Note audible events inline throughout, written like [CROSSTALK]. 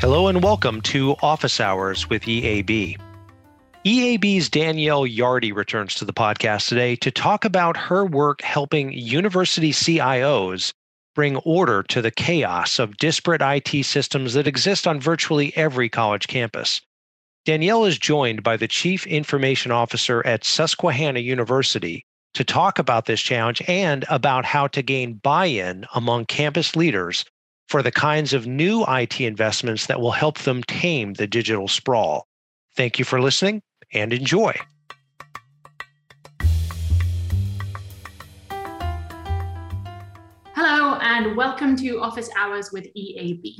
Hello and welcome to Office Hours with EAB. EAB's Danielle Yardy returns to the podcast today to talk about her work helping university CIOs bring order to the chaos of disparate IT systems that exist on virtually every college campus. Danielle is joined by the Chief Information Officer at Susquehanna University to talk about this challenge and about how to gain buy in among campus leaders for the kinds of new IT investments that will help them tame the digital sprawl. Thank you for listening and enjoy. Hello, and welcome to Office Hours with EAB.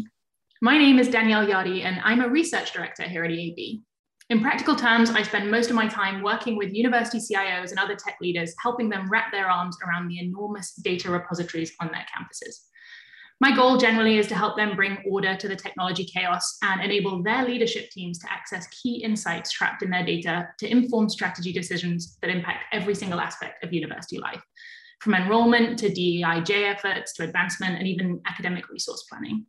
My name is Danielle Yardy, and I'm a research director here at EAB. In practical terms, I spend most of my time working with university CIOs and other tech leaders, helping them wrap their arms around the enormous data repositories on their campuses. My goal generally is to help them bring order to the technology chaos and enable their leadership teams to access key insights trapped in their data to inform strategy decisions that impact every single aspect of university life, from enrollment to DEIJ efforts to advancement and even academic resource planning.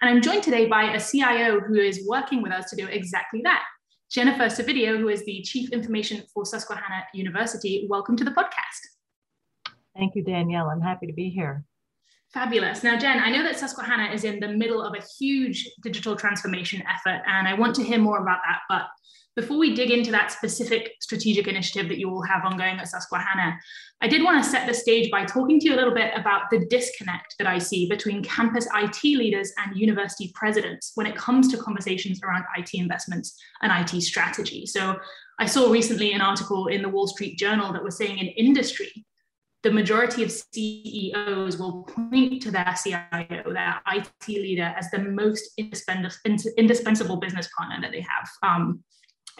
And I'm joined today by a CIO who is working with us to do exactly that. Jennifer Savidio, who is the Chief Information for Susquehanna University. Welcome to the podcast. Thank you, Danielle. I'm happy to be here. Fabulous. Now, Jen, I know that Susquehanna is in the middle of a huge digital transformation effort, and I want to hear more about that. But before we dig into that specific strategic initiative that you all have ongoing at Susquehanna, I did want to set the stage by talking to you a little bit about the disconnect that I see between campus IT leaders and university presidents when it comes to conversations around IT investments and IT strategy. So I saw recently an article in the Wall Street Journal that was saying in industry, the majority of CEOs will point to their CIO, their IT leader, as the most indispensable business partner that they have um,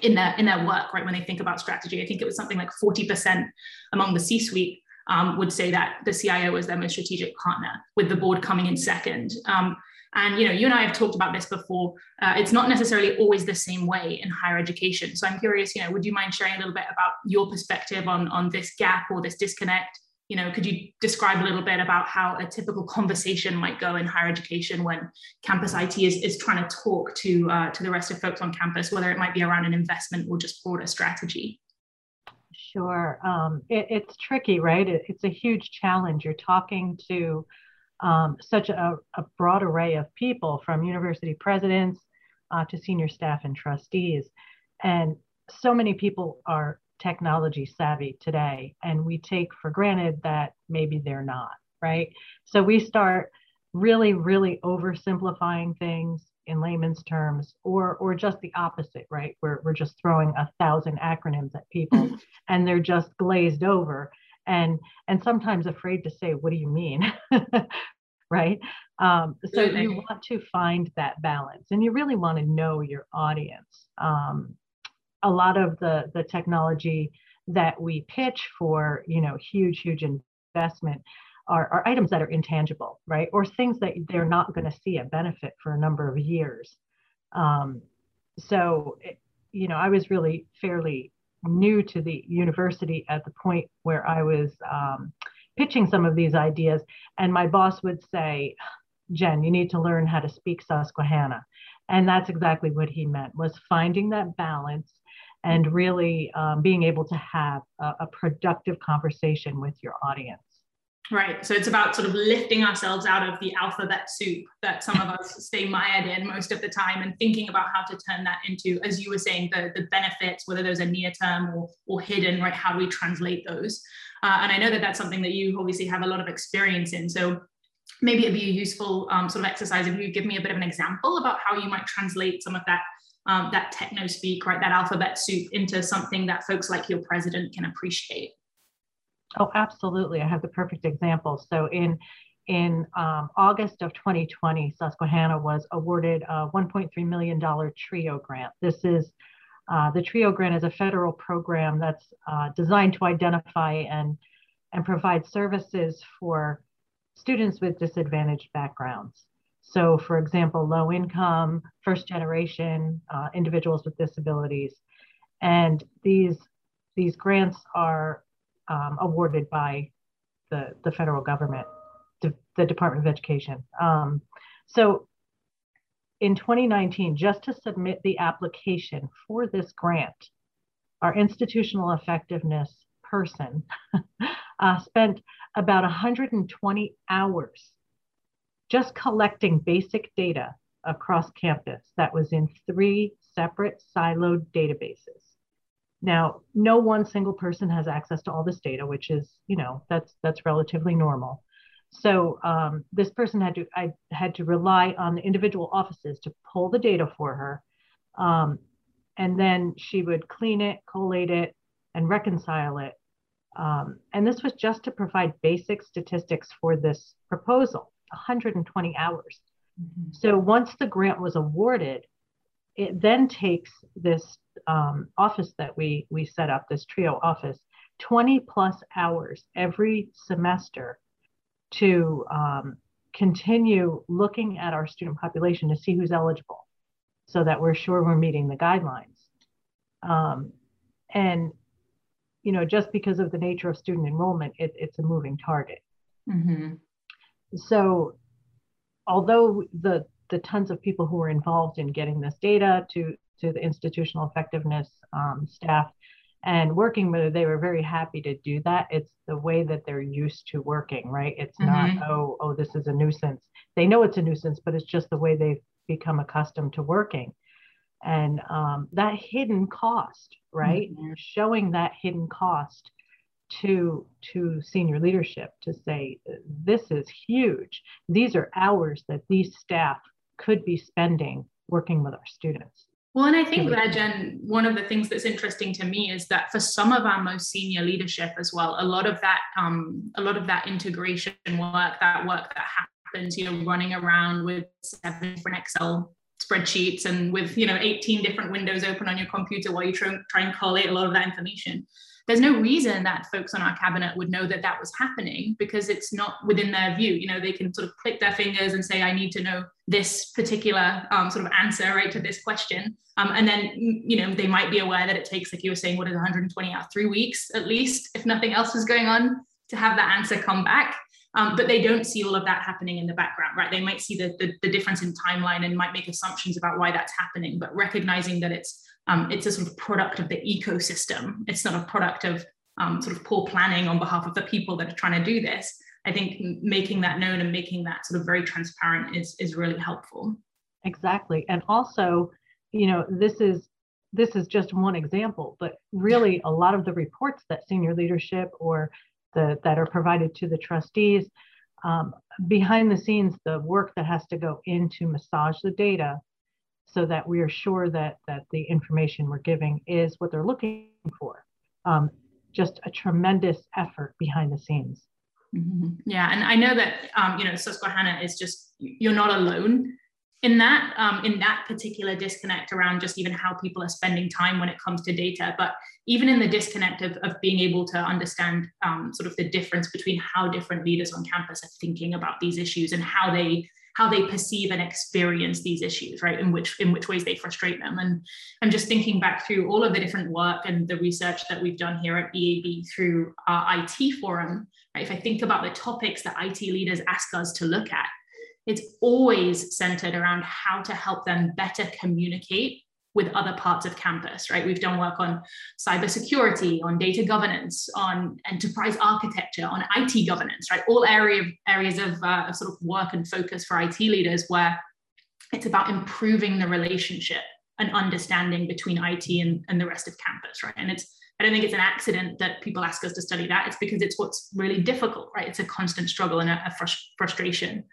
in their in their work. Right when they think about strategy, I think it was something like forty percent among the C-suite um, would say that the CIO is their most strategic partner, with the board coming in second. Um, and you know, you and I have talked about this before. Uh, it's not necessarily always the same way in higher education. So I'm curious, you know, would you mind sharing a little bit about your perspective on on this gap or this disconnect? You know, could you describe a little bit about how a typical conversation might go in higher education when campus IT is, is trying to talk to uh, to the rest of folks on campus, whether it might be around an investment or just broader strategy? Sure, um, it, it's tricky, right? It, it's a huge challenge. You're talking to um, such a, a, broad array of people, from university presidents uh, to senior staff and trustees, and so many people are technology savvy today and we take for granted that maybe they're not right? So we start really really oversimplifying things in layman's terms or or just the opposite right? We're, we're just throwing a thousand acronyms at people [LAUGHS] and they're just glazed over and and sometimes afraid to say what do you mean? [LAUGHS] Right? Um, so you want to find that balance and you really want to know your audience um, a lot of the the technology that we pitch for you know huge huge investment are, are items that are intangible right? Or things that they're not going to see a benefit for a number of years. Um, so it, you know i was really fairly new to the university at the point where i was um, pitching some of these ideas and my boss would say jen you need to learn how to speak susquehanna. And that's exactly what he meant was finding that balance and really um, being able to have a, a productive conversation with your audience. Right. So it's about sort of lifting ourselves out of the alphabet soup that some of us stay mired in most of the time and thinking about how to turn that into, as you were saying, the, the benefits, whether those are near term or, or hidden, right? How do we translate those? Uh, and I know that that's something that you obviously have a lot of experience in. So maybe it'd be a useful um, sort of exercise if you give me a bit of an example about how you might translate some of that um, that techno speak, right, that alphabet soup into something that folks like your president can appreciate? Oh, absolutely. I have the perfect example. So in in um, August of 2020, Susquehanna was awarded a $1.3 million TRIO grant. This is uh, the TRIO grant is a federal program that's uh, designed to identify and and provide services for students with disadvantaged backgrounds. So, for example, low income, first generation uh, individuals with disabilities, and these these grants are um, awarded by the the federal government, the Department of Education. Um, so, in 2019, just to submit the application for this grant, our institutional effectiveness person [LAUGHS] uh, spent about 120 hours just collecting basic data across campus that was in three separate siloed databases. Now, no one single person has access to all this data, which is, you know, that's that's relatively normal. So um, this person had to I had to rely on the individual offices to pull the data for her, um, and then she would clean it, collate it, and reconcile it. Um, and this was just to provide basic statistics for this proposal, 120 hours. Mm-hmm. So once the grant was awarded, it then takes this um, office that we we set up, this trio office, 20 plus hours every semester to um, continue looking at our student population to see who's eligible so that we're sure we're meeting the guidelines. Um, and, you know, just because of the nature of student enrollment, it, it's a moving target. Mm-hmm. So, although the the tons of people who were involved in getting this data to to the institutional effectiveness um, staff and working with it, they were very happy to do that. It's the way that they're used to working, right? It's mm-hmm. not, oh, oh, this is a nuisance. They know it's a nuisance, but it's just the way they've become accustomed to working. And um, that hidden cost, right? Mm-hmm. Showing that hidden cost to to senior leadership to say this is huge. These are hours that these staff could be spending working with our students. Well, and I think that, Jen, one of the things that's interesting to me is that for some of our most senior leadership as well, a lot of that, um, a lot of that integration work, that work that happens, you know, running around with seven different Excel spreadsheets and with, you know, 18 different windows open on your computer while you try, try and collate a lot of that information there's no reason that folks on our cabinet would know that that was happening because it's not within their view. You know, they can sort of click their fingers and say, I need to know this particular um, sort of answer right to this question. Um, and then, you know, they might be aware that it takes, like you were saying, what is 120 hours, three weeks at least, if nothing else is going on, to have that answer come back. Um, but they don't see all of that happening in the background, right? They might see the, the, the difference in timeline and might make assumptions about why that's happening, but recognizing that it's um, it's a sort of product of the ecosystem. It's not a product of um, sort of poor planning on behalf of the people that are trying to do this. I think making that known and making that sort of very transparent is is really helpful. Exactly, and also, you know, this is this is just one example, but really a lot of the reports that senior leadership or the that are provided to the trustees um, behind the scenes, the work that has to go into massage the data so that we are sure that that the information we're giving is what they're looking for. Um, just a tremendous effort behind the scenes. Mm-hmm. Yeah, and I know that um, you know Susquehanna is just you're not alone in that um, in that particular disconnect around just even how people are spending time when it comes to data, but even in the disconnect of, of being able to understand um, sort of the difference between how different leaders on campus are thinking about these issues and how they how they perceive and experience these issues, right? In which in which ways they frustrate them. And I'm just thinking back through all of the different work and the research that we've done here at EAB through our IT forum. Right? If I think about the topics that IT leaders ask us to look at, it's always centered around how to help them better communicate with other parts of campus, right? We've done work on cybersecurity, on data governance, on enterprise architecture, on IT governance, right? All area areas of, uh, of sort of work and focus for IT leaders where it's about improving the relationship and understanding between IT and, and the rest of campus, right? And it's I don't think it's an accident that people ask us to study that. It's because it's what's really difficult, right? It's a constant struggle and a, a frust- frustration.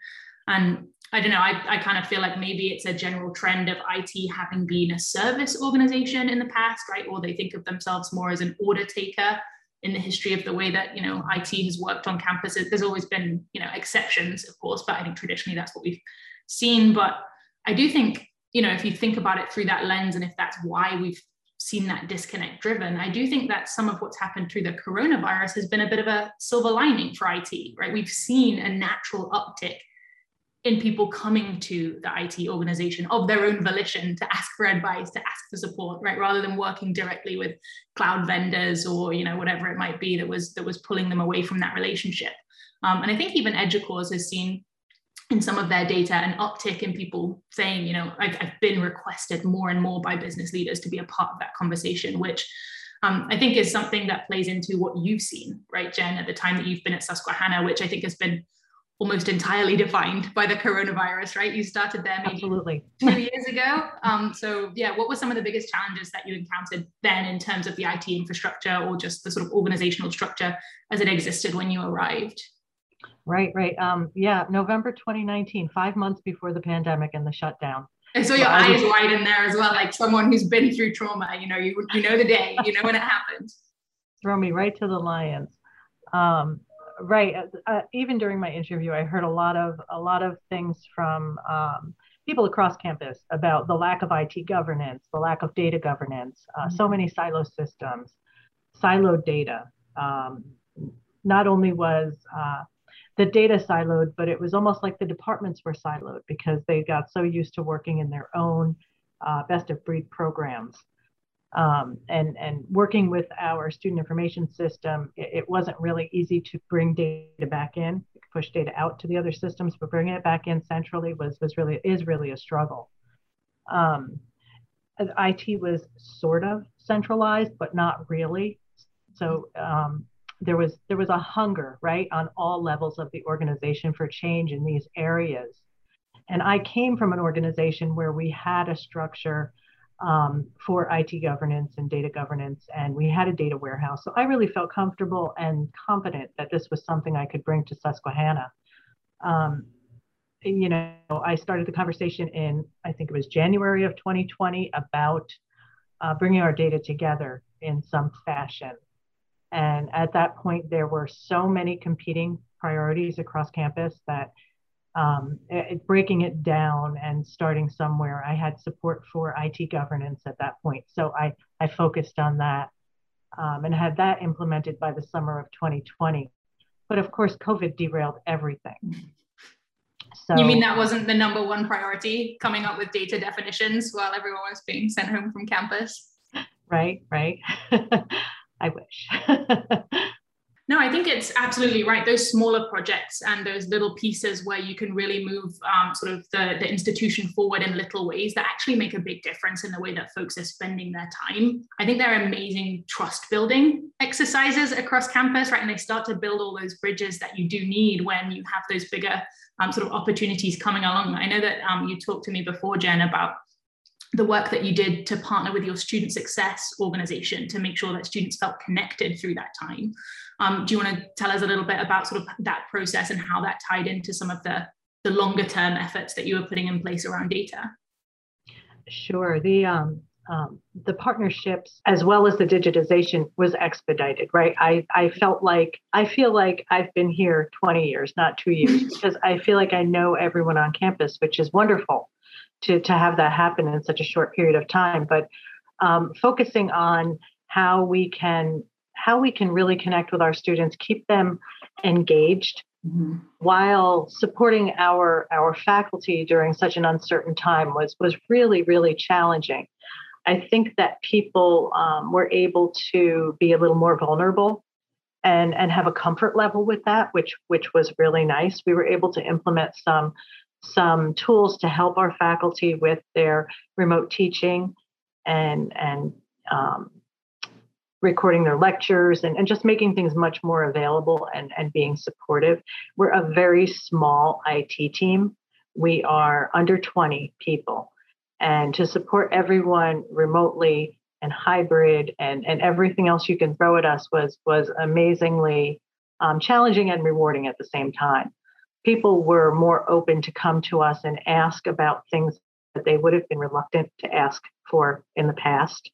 And I don't know, I, I kind of feel like maybe it's a general trend of IT having been a service organization in the past, right? Or they think of themselves more as an order taker in the history of the way that, you know, IT has worked on campuses. There's always been, you know, exceptions, of course, but I think traditionally that's what we've seen. But I do think, you know, if you think about it through that lens and if that's why we've seen that disconnect driven, I do think that some of what's happened through the coronavirus has been a bit of a silver lining for IT, right? We've seen a natural uptick in people coming to the IT organization of their own volition to ask for advice, to ask for support, right? Rather than working directly with cloud vendors or you know whatever it might be that was that was pulling them away from that relationship. Um, and I think even EDUCAUSE has seen in some of their data an uptick in people saying, you know, I've, I've, been requested more and more by business leaders to be a part of that conversation, which um, I think is something that plays into what you've seen, right, Jen, at the time that you've been at Susquehanna, which I think has been almost entirely [LAUGHS] defined by the coronavirus, right? You started there maybe Absolutely. two years ago. Um, so yeah, what were some of the biggest challenges that you encountered then in terms of the IT infrastructure or just the sort of organizational structure as it existed when you arrived? Right, right. Um, yeah, November 2019, five months before the pandemic and the shutdown. And so your so eyes was, wide in there as well, like someone who's been through trauma. You know, you you know the day, you know when it happens. [LAUGHS] Throw me right to the lions. Um, right. Uh, uh, even during my interview, I heard a lot of a lot of things from um, people across campus about the lack of IT governance, the lack of data governance, uh, mm-hmm. so many silo systems, siloed data. Um, not only was uh, the data siloed, but it was almost like the departments were siloed because they got so used to working in their own uh, best of breed programs. Um, and, and working with our student information system, it, it, wasn't really easy to bring data back in, push data out to the other systems, but bringing it back in centrally was, was really, is really a struggle. Um, IT was sort of centralized, but not really. So um, there was there was a hunger right on all levels of the organization for change in these areas and i came from an organization where we had a structure um, for IT governance and data governance, and we had a data warehouse. So I really felt comfortable and confident that this was something I could bring to Susquehanna. Um, you know, I started the conversation in, I think it was January of 2020, about uh, bringing our data together in some fashion. And at that point, there were so many competing priorities across campus that um, it, breaking it down and starting somewhere, I had support for IT governance at that point. So I, I focused on that um, and had that implemented by the summer of 2020. But of course, COVID derailed everything. So, you mean that wasn't the number one priority, coming up with data definitions while everyone was being sent home from campus? Right, right. [LAUGHS] I wish. [LAUGHS] no, I think it's absolutely right. Those smaller projects and those little pieces where you can really move um, sort of the, the institution forward in little ways that actually make a big difference in the way that folks are spending their time. I think they're amazing trust building exercises across campus, right? And they start to build all those bridges that you do need when you have those bigger um, sort of opportunities coming along. I know that um, you talked to me before, Jen, about the work that you did to partner with your student success organization to make sure that students felt connected through that time. Um, do you want to tell us a little bit about sort of that process and how that tied into some of the, the longer term efforts that you were putting in place around data? Sure. The um, um, the partnerships as well as the digitization was expedited, right? I, I felt like I feel like I've been here 20 years, not two years, because I feel like I know everyone on campus, which is wonderful to, to have that happen in such a short period of time. But um, focusing on how we can how we can really connect with our students, keep them engaged mm-hmm. while supporting our our faculty during such an uncertain time was was really really challenging. I think that people um, were able to be a little more vulnerable and and have a comfort level with that, which which was really nice. We were able to implement some some tools to help our faculty with their remote teaching and and um, recording their lectures and, and just making things much more available and, and being supportive. We're a very small IT team. We are under 20 people. And to support everyone remotely and hybrid and, and everything else you can throw at us was was amazingly um, challenging and rewarding at the same time people were more open to come to us and ask about things that they would have been reluctant to ask for in the past.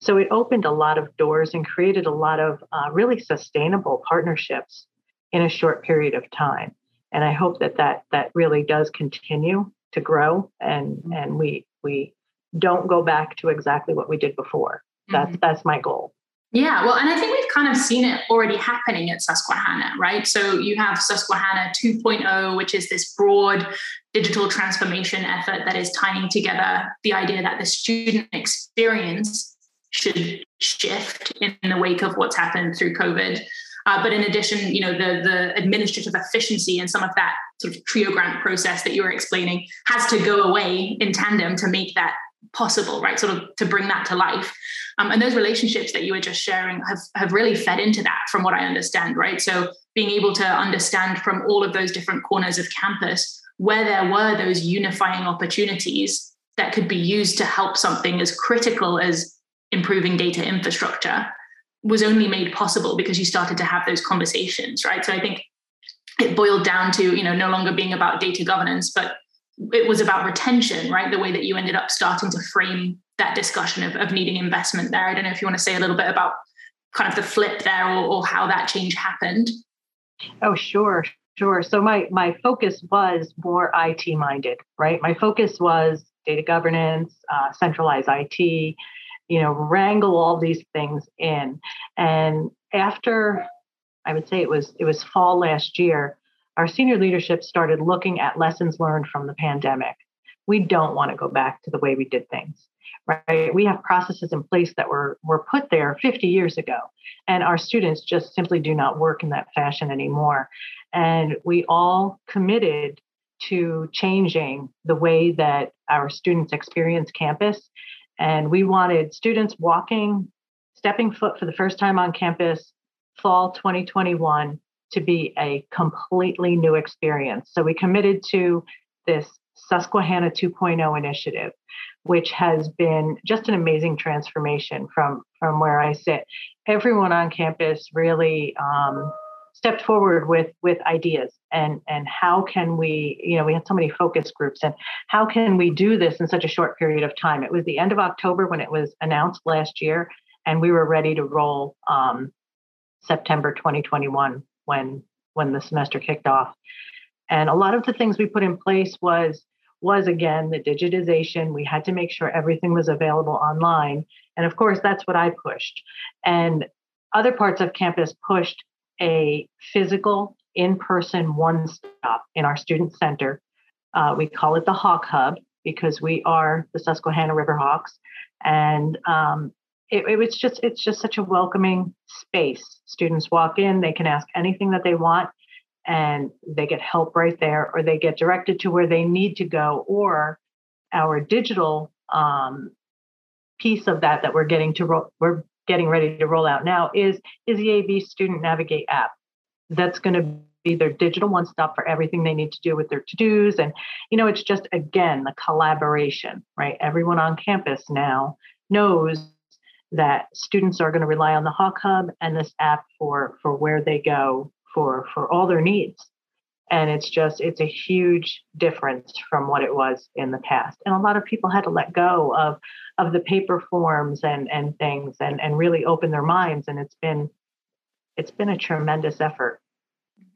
So it opened a lot of doors and created a lot of uh, really sustainable partnerships in a short period of time. And I hope that that that really does continue to grow and mm-hmm. and we we don't go back to exactly what we did before. That's mm-hmm. that's my goal. Yeah, well, and I think we've kind of seen it already happening at Susquehanna, right? So you have Susquehanna 2.0, which is this broad digital transformation effort that is tying together the idea that the student experience should shift in the wake of what's happened through COVID. Uh, but in addition, you know, the the administrative efficiency and some of that sort of trio grant process that you were explaining has to go away in tandem to make that possible, right? Sort of to bring that to life. Um, and those relationships that you were just sharing have, have really fed into that, from what I understand, right? So being able to understand from all of those different corners of campus where there were those unifying opportunities that could be used to help something as critical as improving data infrastructure was only made possible because you started to have those conversations, right? So I think it boiled down to, you know, no longer being about data governance, but it was about retention, right? The way that you ended up starting to frame that discussion of, of needing investment there. I don't know if you want to say a little bit about kind of the flip there or, or how that change happened. Oh, sure, sure. So my my focus was more IT minded, right? My focus was data governance, uh, centralized IT, you know, wrangle all these things in. And after, I would say it was it was fall last year, our senior leadership started looking at lessons learned from the pandemic. We don't want to go back to the way we did things, right? We have processes in place that were, were put there 50 years ago, and our students just simply do not work in that fashion anymore. And we all committed to changing the way that our students experience campus. And we wanted students walking, stepping foot for the first time on campus fall 2021 to be a completely new experience. So we committed to this Susquehanna 2.0 initiative, which has been just an amazing transformation from, from where I sit. Everyone on campus really um, stepped forward with, with ideas and, and how can we, you know, we had so many focus groups and how can we do this in such a short period of time? It was the end of October when it was announced last year, and we were ready to roll um, September 2021 when when the semester kicked off. And a lot of the things we put in place was was again the digitization. We had to make sure everything was available online. And of course, that's what I pushed. And other parts of campus pushed a physical, in person one stop in our student center. Uh, we call it the Hawk Hub because we are the Susquehanna River Hawks. And um, it, it was just it's just such a welcoming space. Students walk in, they can ask anything that they want, and they get help right there, or they get directed to where they need to go, or our digital um, piece of that that we're getting to ro- we're getting ready to roll out now is is the EAB Student Navigate app. That's going to be their digital one stop for everything they need to do with their to dos, and you know it's just again the collaboration, right? Everyone on campus now knows that students are going to rely on the Hawk Hub and this app for for where they go for for all their needs. And it's just it's a huge difference from what it was in the past. And a lot of people had to let go of of the paper forms and and things and and really open their minds. And it's been it's been a tremendous effort.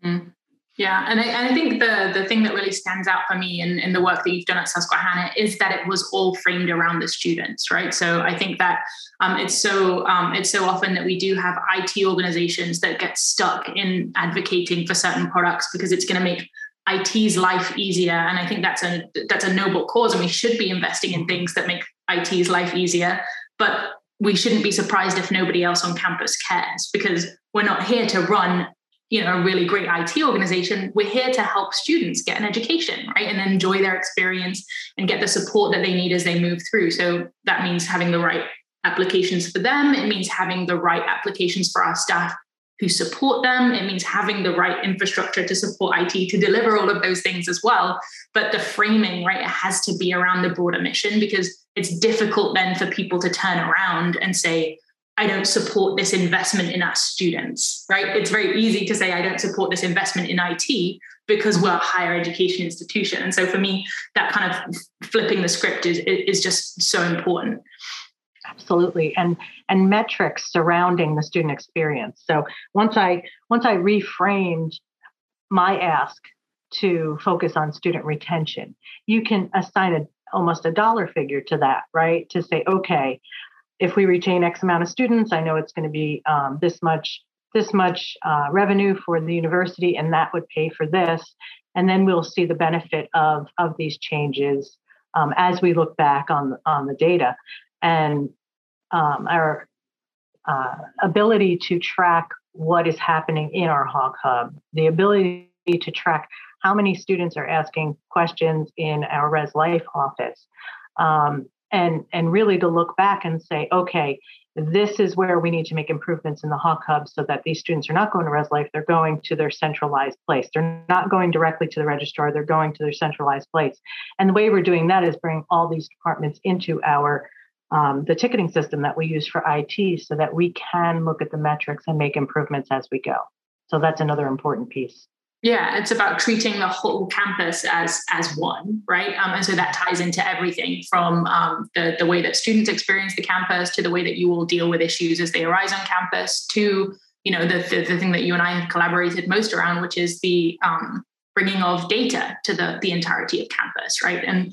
Mm-hmm. Yeah, and I, I, think the the thing that really stands out for me in, in the work that you've done at Susquehanna is that it was all framed around the students, right? So I think that um, it's so um, it's so often that we do have IT organizations that get stuck in advocating for certain products because it's going to make IT's life easier, and I think that's a that's a noble cause, and we should be investing in things that make IT's life easier. But we shouldn't be surprised if nobody else on campus cares because we're not here to run you know a really great IT organization, we're here to help students get an education, right, and enjoy their experience and get the support that they need as they move through. So that means having the right applications for them. It means having the right applications for our staff who support them. It means having the right infrastructure to support IT to deliver all of those things as well. But the framing, right, it has to be around the broader mission because it's difficult then for people to turn around and say, I don't support this investment in our students, right? It's very easy to say I don't support this investment in IT because we're a higher education institution. And so for me, that kind of flipping the script is, is just so important. Absolutely. And and metrics surrounding the student experience. So once I once I reframed my ask to focus on student retention, you can assign a almost a dollar figure to that, right? To say, okay, if we retain X amount of students, I know it's going to be um, this much this much uh, revenue for the university, and that would pay for this. And then we'll see the benefit of of these changes um, as we look back on on the data and um, our uh, ability to track what is happening in our Hawk Hub, the ability to track how many students are asking questions in our Res Life office, um, and and really to look back and say, okay, this is where we need to make improvements in the Hawk Hub so that these students are not going to Res Life, they're going to their centralized place. They're not going directly to the registrar, they're going to their centralized place. And the way we're doing that is bring all these departments into our um, the ticketing system that we use for IT so that we can look at the metrics and make improvements as we go. So that's another important piece. Yeah, it's about treating the whole campus as as one, right? Um, and so that ties into everything from um, the the way that students experience the campus to the way that you will deal with issues as they arise on campus to you know the the, the thing that you and I have collaborated most around, which is the um, bringing of data to the the entirety of campus, right? And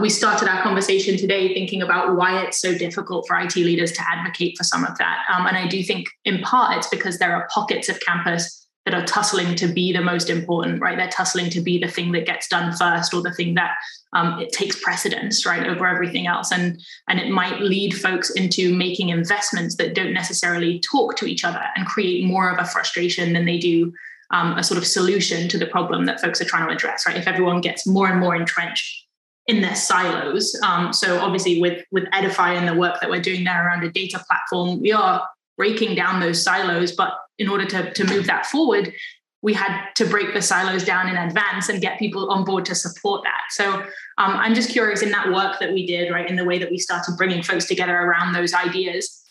we started our conversation today thinking about why it's so difficult for IT leaders to advocate for some of that, um, and I do think in part it's because there are pockets of campus that are tussling to be the most important, right? They're tussling to be the thing that gets done first or the thing that um, it takes precedence, right, over everything else. And, and it might lead folks into making investments that don't necessarily talk to each other and create more of a frustration than they do um, a sort of solution to the problem that folks are trying to address, right? If everyone gets more and more entrenched in their silos. Um, so obviously with, with Edify and the work that we're doing there around a data platform, we are breaking down those silos, but in order to, to move that forward, we had to break the silos down in advance and get people on board to support that. So um, I'm just curious in that work that we did, right, in the way that we started bringing folks together around those ideas,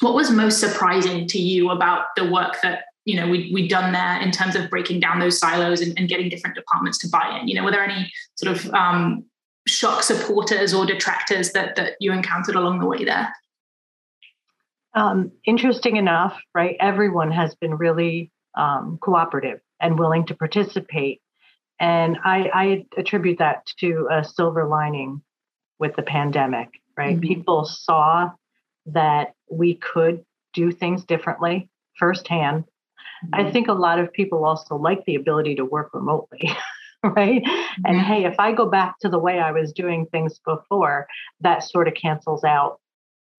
what was most surprising to you about the work that you know we we'd done there in terms of breaking down those silos and, and getting different departments to buy in? You know, were there any sort of um, shock supporters or detractors that that you encountered along the way there? Um, interesting enough, right? Everyone has been really um, cooperative and willing to participate. And I, I, attribute that to a silver lining with the pandemic, right? Mm-hmm. People saw that we could do things differently firsthand. Mm-hmm. I think a lot of people also like the ability to work remotely. [LAUGHS] right? Mm-hmm. And hey, if I go back to the way I was doing things before, that sort of cancels out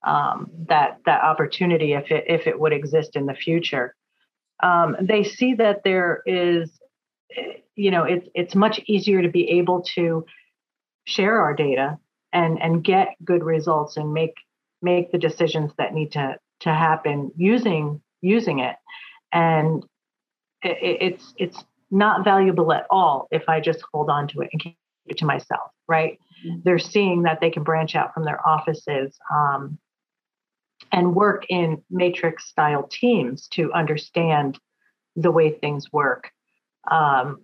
um, that that opportunity if it if it would exist in the future. Um, they see that there is, you know, it's it's much easier to be able to share our data and and get good results and make make the decisions that need to to happen using using it and it, it's it's not valuable at all if i just hold on to it and keep it to myself right mm-hmm. they're seeing that they can branch out from their offices um, and work in matrix style teams to understand the way things work. Um,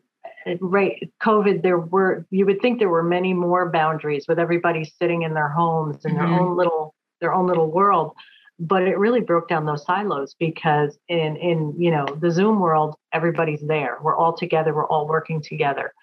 right, COVID, there were, you would think there were many more boundaries with everybody sitting in their homes in mm-hmm. their own little, their own little world. But it really broke down those silos because in, in, you know, the Zoom world, everybody's there. We're all together. We're all working together.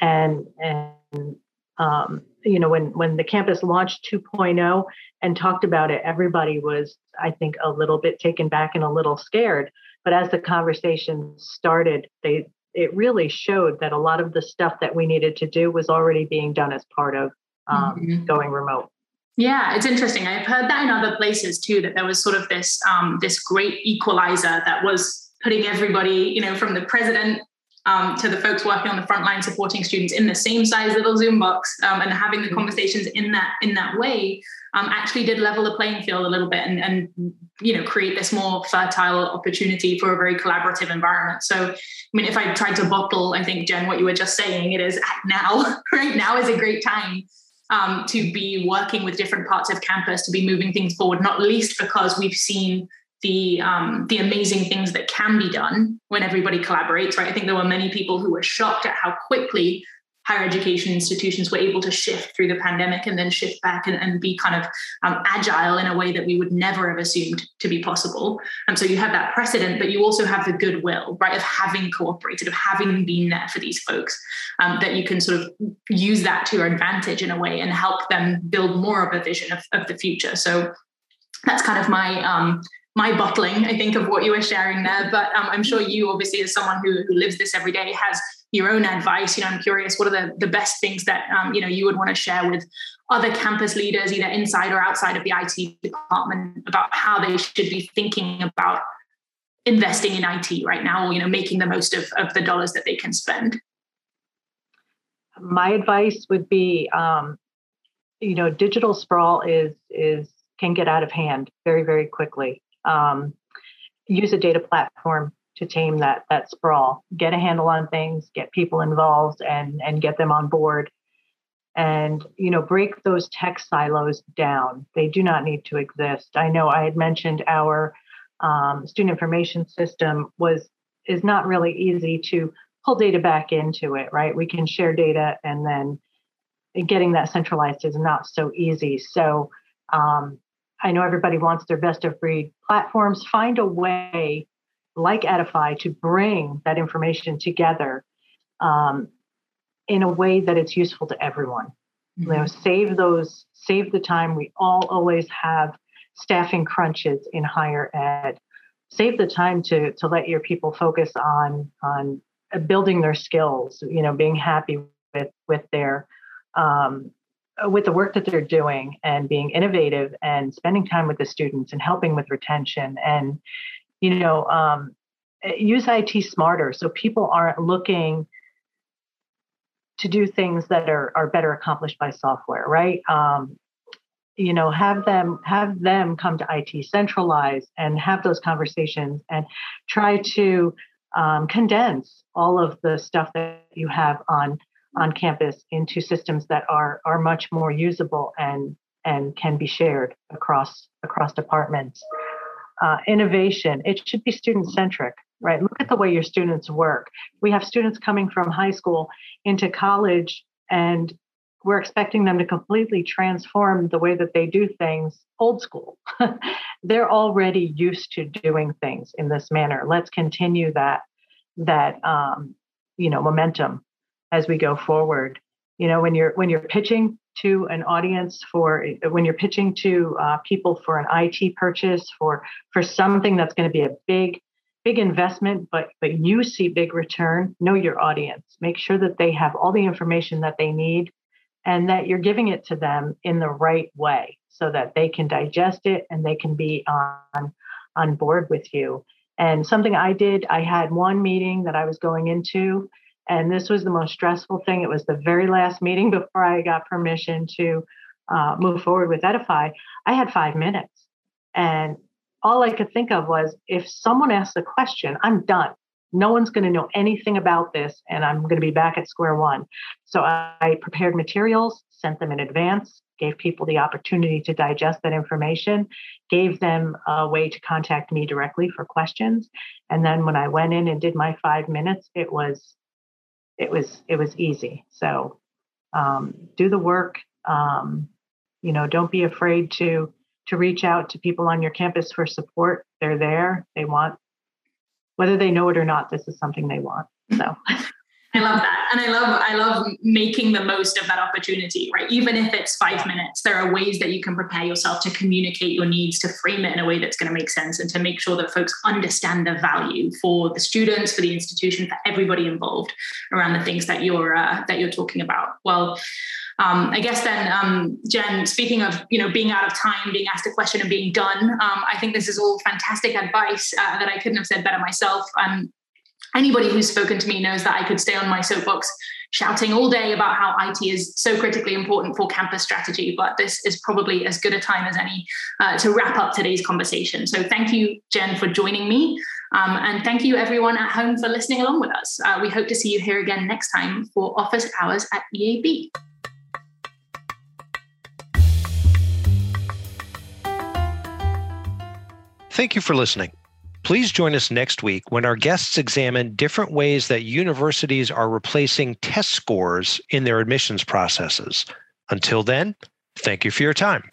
And, and, um, you know when when the campus launched 2.0 and talked about it everybody was i think a little bit taken back and a little scared but as the conversation started they it really showed that a lot of the stuff that we needed to do was already being done as part of um, mm-hmm. going remote yeah, it's interesting. I've heard that in other places too. That there was sort of this um, this great equalizer that was putting everybody, you know, from the president um, to the folks working on the front line supporting students in the same size little Zoom box um, and having the mm-hmm. conversations in that in that way um, actually did level the playing field a little bit and, and you know create this more fertile opportunity for a very collaborative environment. So I mean, if I tried to bottle, I think Jen, what you were just saying, it is [LAUGHS] now right now is a great time um, to be working with different parts of campus to be moving things forward, not least because we've seen the um, the amazing things that can be done when everybody collaborates. Right, I think there were many people who were shocked at how quickly higher education institutions were able to shift through the pandemic and then shift back and, and be kind of um, agile in a way that we would never have assumed to be possible. And so you have that precedent, but you also have the goodwill, right, of having cooperated, of having been there for these folks, um, that you can sort of use that to your advantage in a way and help them build more of a vision of, of the future. So that's kind of my um, my bottling, I think, of what you were sharing there. But um, I'm sure you, obviously, as someone who, who lives this every day, has your own advice. You know, I'm curious, what are the, the best things that um, you know you would want to share with other campus leaders, either inside or outside of the IT department, about how they should be thinking about investing in IT right now, or you know, making the most of, of the dollars that they can spend? My advice would be, um, you know, digital sprawl is is can get out of hand very very quickly. Um, use a data platform to tame that that sprawl. Get a handle on things, get people involved, and and get them on board. And you know, break those tech silos down. They do not need to exist. I know I had mentioned our um, student information system was is not really easy to pull data back into it. Right? We can share data, and then getting that centralized is not so easy. So um, I know everybody wants their best of breed platforms. Find a way like Edify to bring that information together um, in a way that it's useful to everyone. Mm-hmm. You know, mm-hmm. save those, save the time. We all always have staffing crunches in higher ed. Save the time to to let your people focus on on building their skills. You know, being happy with with their um, with the work that they're doing and being innovative and spending time with the students and helping with retention and you know um, use it smarter so people aren't looking to do things that are, are better accomplished by software right? Um, you know have them have them come to it centralize and have those conversations and try to um, condense all of the stuff that you have on on campus into systems that are are much more usable and and can be shared across across departments. Uh, innovation it should be student centric right? Look at the way your students work. We have students coming from high school into college and we're expecting them to completely transform the way that they do things old school. [LAUGHS] They're already used to doing things in this manner. Let's continue that that um, you know momentum as we go forward. You know when you're when you're pitching to an audience for when you're pitching to uh, people for an IT purchase for for something that's going to be a big big investment but but you see big return know your audience. Make sure that they have all the information that they need and that you're giving it to them in the right way so that they can digest it and they can be on on board with you. And something i did i had one meeting that i was going into and this was the most stressful thing. It was the very last meeting [LAUGHS] before I got permission to uh, move forward with Edify. I had five minutes. And all I could think of was if someone asks a question, I'm done. No one's going to know anything about this, and I'm going to be back at square one. So I prepared materials, sent them in advance, gave people the opportunity to digest that information, gave them a way to contact me directly for questions. And then when I went in and did my five minutes, it was it was it was easy. So um, do the work. Um, you know, don't be afraid to to reach out to people on your campus for support. They're there. They want whether they know it or not. This is something they want. So. [LAUGHS] I love that. And I love I love making the most of that opportunity, right? Even if it's 5 minutes, there are ways that you can prepare yourself to communicate your needs, to frame it in a way that's going to make sense and to make sure that folks understand the value for the students, for the institution, for everybody involved around the things that you're uh, that you're talking about. Well, um, I guess then, um, Jen, speaking of you know being out of time, being asked a question and being done, um, I think this is all fantastic advice uh, that I couldn't have said better myself. Um, anybody who's spoken to me knows that I could stay on my soapbox shouting all day about how IT is so critically important for campus strategy, but this is probably as good a time as any uh, to wrap up today's conversation. So thank you, Jen, for joining me. Um, and thank you, everyone at home, for listening along with us. Uh, we hope to see you here again next time for Office Hours at EAB. Thank you for listening. Please join us next week when our guests examine different ways that universities are replacing test scores in their admissions processes. Until then, thank you for your time.